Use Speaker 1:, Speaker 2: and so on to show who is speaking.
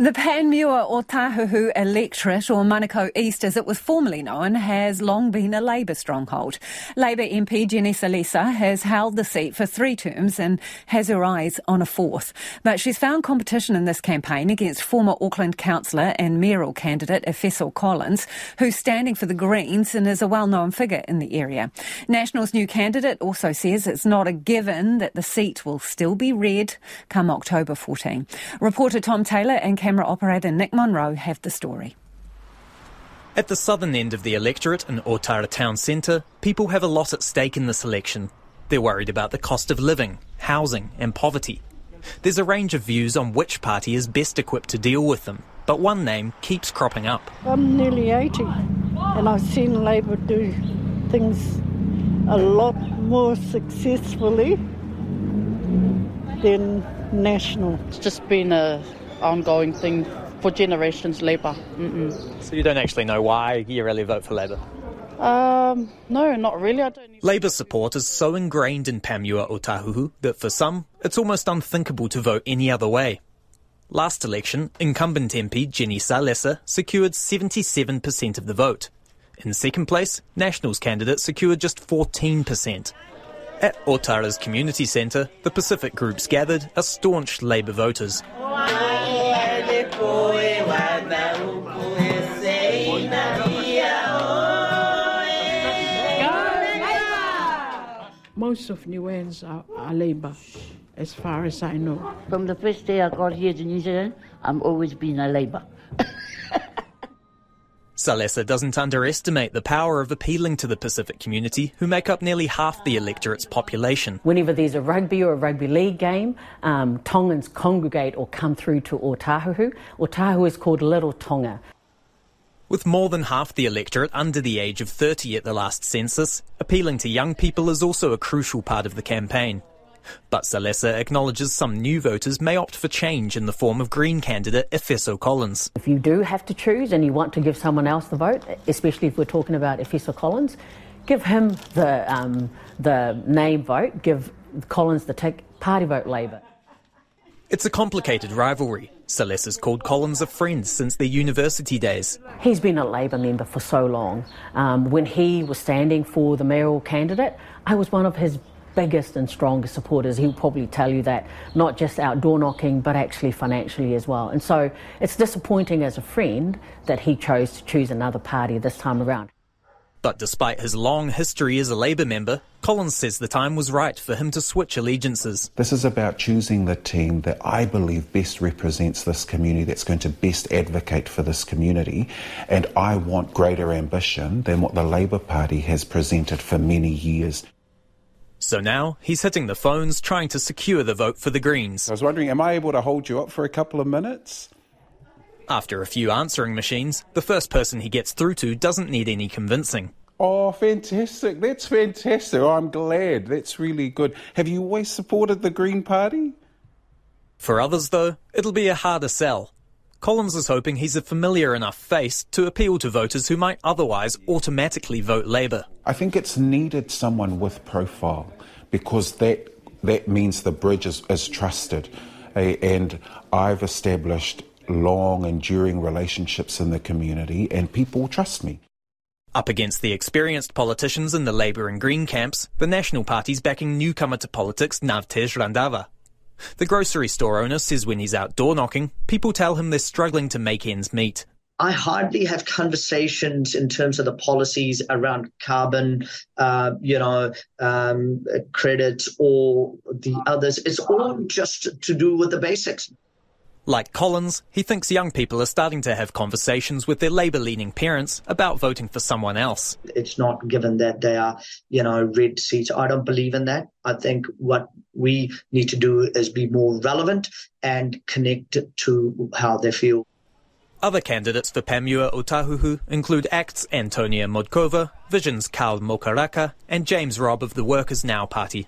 Speaker 1: The Panmure Otahuhu electorate, or Manukau East as it was formerly known, has long been a Labour stronghold. Labour MP Jenny Salesa has held the seat for three terms and has her eyes on a fourth. But she's found competition in this campaign against former Auckland councillor and mayoral candidate Efeso Collins, who's standing for the Greens and is a well-known figure in the area. National's new candidate also says it's not a given that the seat will still be red come October 14. Reporter Tom Taylor and camera operator Nick Monro have the story.
Speaker 2: At the southern end of the electorate in Otara town centre, people have a lot at stake in this election. They're worried about the cost of living, housing, and poverty. There's a range of views on which party is best equipped to deal with them, but one name keeps cropping up.
Speaker 3: I'm nearly 80 and I've seen Labour do things a lot more successfully than National.
Speaker 4: It's just been a ongoing thing for generations, Labour. Mm-mm.
Speaker 2: So you don't actually know why you really vote for Labour?
Speaker 4: Um, no, not really. I don't. Need...
Speaker 2: Labour support is so ingrained in Panmure Otahuhu that for some, it's almost unthinkable to vote any other way. Last election, incumbent MP Jenny Salesa secured 77% of the vote. In second place, Nationals candidate secured just 14%. At Otara's community centre, the Pacific groups gathered are staunch Labour voters.
Speaker 3: Most of Niueans are, are Labour, as far as I know.
Speaker 5: From the first day I got here to New Zealand, I'm always been a Labour.
Speaker 2: Salesa doesn't underestimate the power of appealing to the Pacific community, who make up nearly half the electorate's population.
Speaker 6: Whenever there's a rugby or a rugby league game, um, Tongans congregate or come through to Otahuhu. Otahuhu is called Little Tonga.
Speaker 2: With more than half the electorate under the age of 30 at the last census, appealing to young people is also a crucial part of the campaign. But Salesa acknowledges some new voters may opt for change in the form of Green candidate Efeso Collins.
Speaker 6: If you do have to choose and you want to give someone else the vote, especially if we're talking about Efeso Collins, give him the, um, the name vote, give Collins the tick, party vote Labour.
Speaker 2: It's a complicated rivalry. Salesa's called Collins a friend since their university days.
Speaker 6: He's been a Labour member for so long. Um, when he was standing for the mayoral candidate, I was one of his biggest and strongest supporters. He'll probably tell you that, not just outdoor knocking, but actually financially as well. And so it's disappointing as a friend that he chose to choose another party this time around.
Speaker 2: But despite his long history as a Labour member, Collins says the time was right for him to switch allegiances.
Speaker 7: This is about choosing the team that I believe best represents this community, that's going to best advocate for this community. And I want greater ambition than what the Labour Party has presented for many years.
Speaker 2: So now he's hitting the phones trying to secure the vote for the Greens.
Speaker 7: I was wondering, am I able to hold you up for a couple of minutes?
Speaker 2: After a few answering machines, the first person he gets through to doesn't need any convincing.
Speaker 7: Oh, fantastic. That's fantastic. Oh, I'm glad. That's really good. Have you always supported the Green Party?
Speaker 2: For others, though, it'll be a harder sell. Collins is hoping he's a familiar enough face to appeal to voters who might otherwise automatically vote Labour.
Speaker 7: I think it's needed someone with profile because that that means the bridge is, is trusted. and I've established long, enduring relationships in the community, and people trust me.
Speaker 2: Up against the experienced politicians in the Labour and Green camps, the National Party's backing newcomer to politics Navtej Randhawa. The grocery store owner says when he's out door knocking, people tell him they're struggling to make ends meet.
Speaker 8: I hardly have conversations in terms of the policies around carbon, uh, you know, um, credits or the others. It's all just to do with the basics.
Speaker 2: Like Collins, he thinks young people are starting to have conversations with their Labour leaning parents about voting for someone else.
Speaker 8: It's not given that they are, you know, red seats. I don't believe in that. I think what we need to do is be more relevant and connect to how they feel.
Speaker 2: Other candidates for Panmure Otahuhu include ACT's Antonia Modkova, Vision's Karl Mokaraka, and James Robb of the Workers' Now Party.